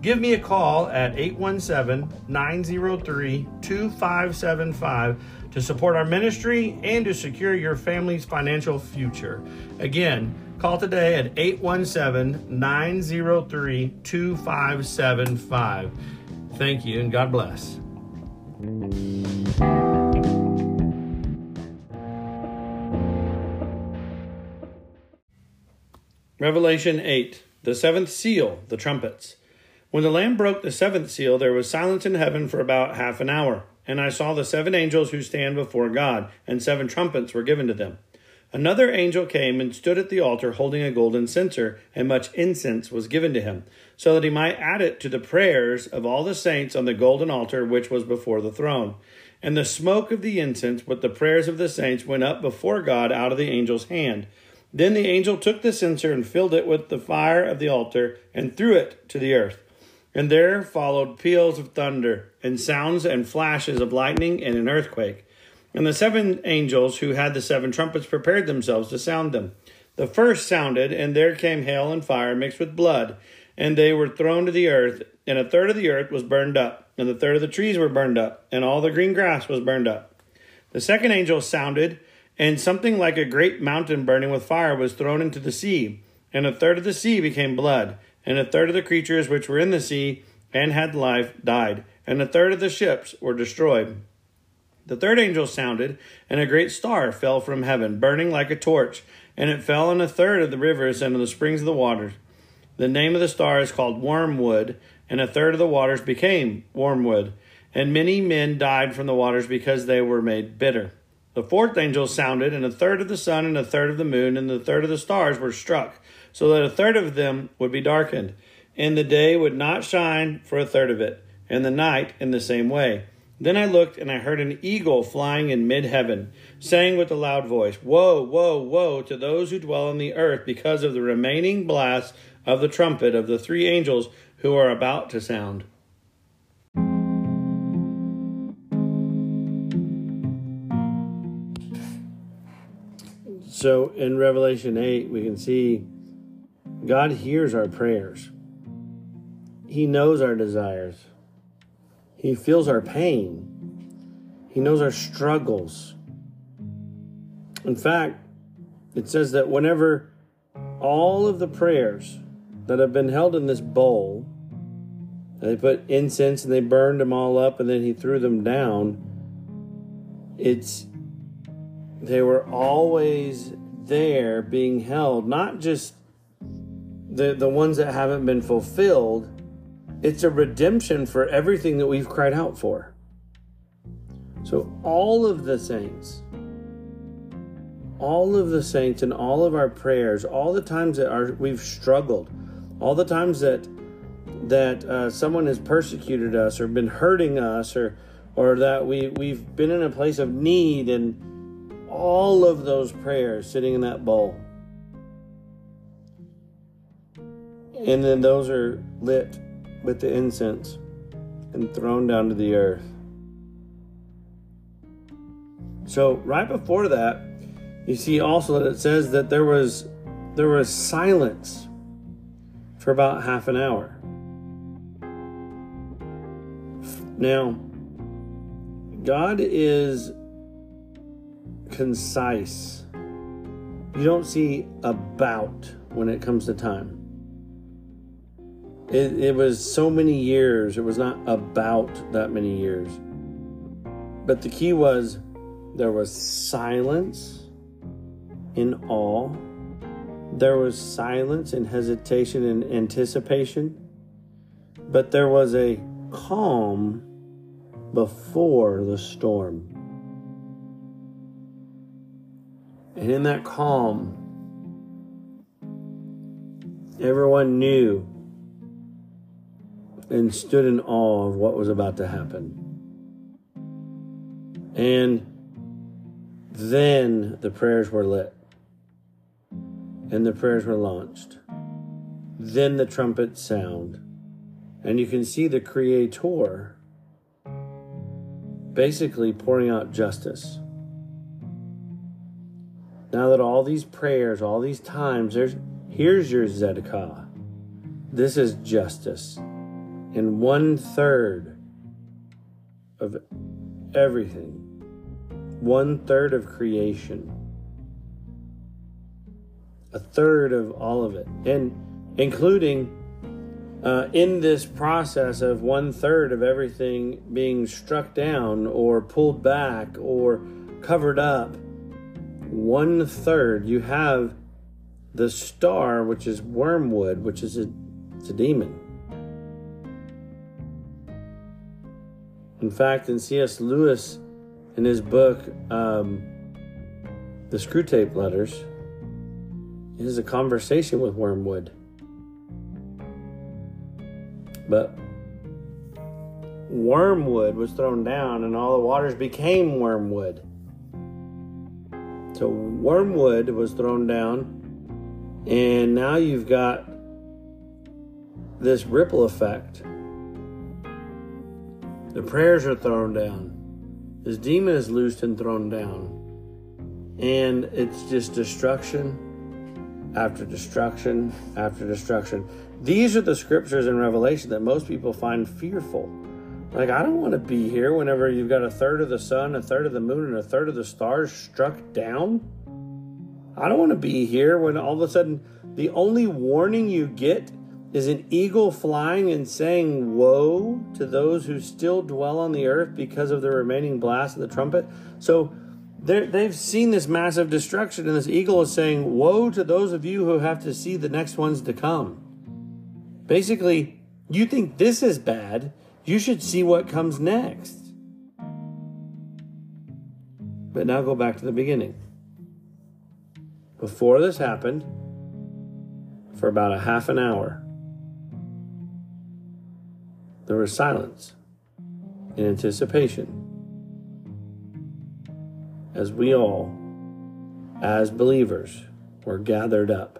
Give me a call at 817 903 2575 to support our ministry and to secure your family's financial future. Again, call today at 817 903 2575. Thank you and God bless. Revelation 8, the seventh seal, the trumpets. When the Lamb broke the seventh seal, there was silence in heaven for about half an hour. And I saw the seven angels who stand before God, and seven trumpets were given to them. Another angel came and stood at the altar holding a golden censer, and much incense was given to him, so that he might add it to the prayers of all the saints on the golden altar which was before the throne. And the smoke of the incense with the prayers of the saints went up before God out of the angel's hand. Then the angel took the censer and filled it with the fire of the altar and threw it to the earth. And there followed peals of thunder, and sounds and flashes of lightning, and an earthquake. And the seven angels who had the seven trumpets prepared themselves to sound them. The first sounded, and there came hail and fire mixed with blood, and they were thrown to the earth, and a third of the earth was burned up, and a third of the trees were burned up, and all the green grass was burned up. The second angel sounded, and something like a great mountain burning with fire was thrown into the sea, and a third of the sea became blood and a third of the creatures which were in the sea and had life died, and a third of the ships were destroyed. The third angel sounded, and a great star fell from heaven, burning like a torch, and it fell on a third of the rivers and on the springs of the waters. The name of the star is called Wormwood, and a third of the waters became wormwood, and many men died from the waters because they were made bitter. The fourth angel sounded, and a third of the sun, and a third of the moon, and a third of the stars were struck so that a third of them would be darkened, and the day would not shine for a third of it, and the night in the same way. Then I looked, and I heard an eagle flying in mid heaven, saying with a loud voice, Woe, woe, woe to those who dwell on the earth because of the remaining blast of the trumpet of the three angels who are about to sound. So in Revelation 8, we can see God hears our prayers. He knows our desires. He feels our pain. He knows our struggles. In fact, it says that whenever all of the prayers that have been held in this bowl, they put incense and they burned them all up and then he threw them down, it's they were always there being held, not just the, the ones that haven't been fulfilled, it's a redemption for everything that we've cried out for. So, all of the saints, all of the saints, and all of our prayers, all the times that our, we've struggled, all the times that that uh, someone has persecuted us or been hurting us, or or that we we've been in a place of need and all of those prayers sitting in that bowl. And then those are lit with the incense and thrown down to the earth. So right before that, you see also that it says that there was there was silence for about half an hour. Now, God is concise. You don't see about when it comes to time. It, it was so many years, it was not about that many years. But the key was there was silence in awe, there was silence and hesitation and anticipation, but there was a calm before the storm. And in that calm, everyone knew and stood in awe of what was about to happen. And then the prayers were lit and the prayers were launched. Then the trumpets sound, and you can see the Creator basically pouring out justice. Now that all these prayers, all these times, there's here's your Zedekiah. This is justice. And one third of everything, one third of creation, a third of all of it, and including uh, in this process of one third of everything being struck down or pulled back or covered up, one third you have the star, which is wormwood, which is a, it's a demon. In fact, in C.S. Lewis, in his book, um, The Screwtape Letters, it is a conversation with wormwood. But wormwood was thrown down and all the waters became wormwood. So wormwood was thrown down, and now you've got this ripple effect. The prayers are thrown down. This demon is loosed and thrown down. And it's just destruction after destruction after destruction. These are the scriptures in Revelation that most people find fearful. Like, I don't want to be here whenever you've got a third of the sun, a third of the moon, and a third of the stars struck down. I don't want to be here when all of a sudden the only warning you get is an eagle flying and saying, Woe to those who still dwell on the earth because of the remaining blast of the trumpet. So, they've seen this massive destruction, and this eagle is saying, Woe to those of you who have to see the next ones to come. Basically, you think this is bad, you should see what comes next. But now go back to the beginning. Before this happened, for about a half an hour, there was silence in anticipation as we all, as believers, were gathered up.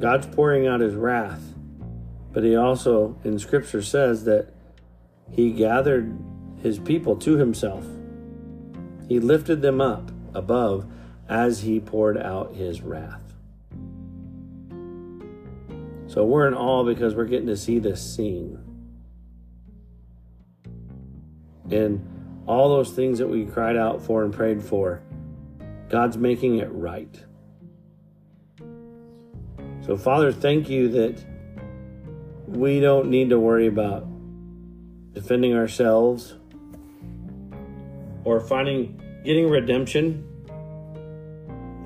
God's pouring out his wrath, but he also, in Scripture, says that he gathered his people to himself. He lifted them up above as he poured out his wrath. So we're in awe because we're getting to see this scene. And all those things that we cried out for and prayed for, God's making it right. So, Father, thank you that we don't need to worry about defending ourselves or finding getting redemption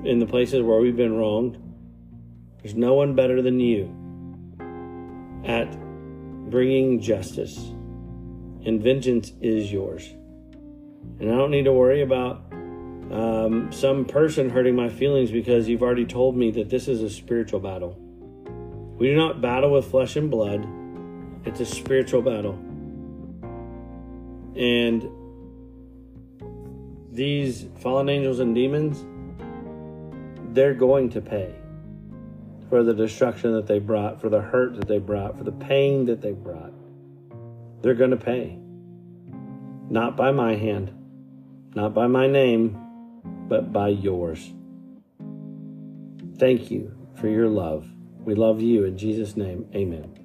in the places where we've been wronged. There's no one better than you at bringing justice, and vengeance is yours. And I don't need to worry about um, some person hurting my feelings because you've already told me that this is a spiritual battle. We do not battle with flesh and blood, it's a spiritual battle. And these fallen angels and demons, they're going to pay for the destruction that they brought, for the hurt that they brought, for the pain that they brought. They're going to pay. Not by my hand, not by my name, but by yours. Thank you for your love. We love you in Jesus' name. Amen.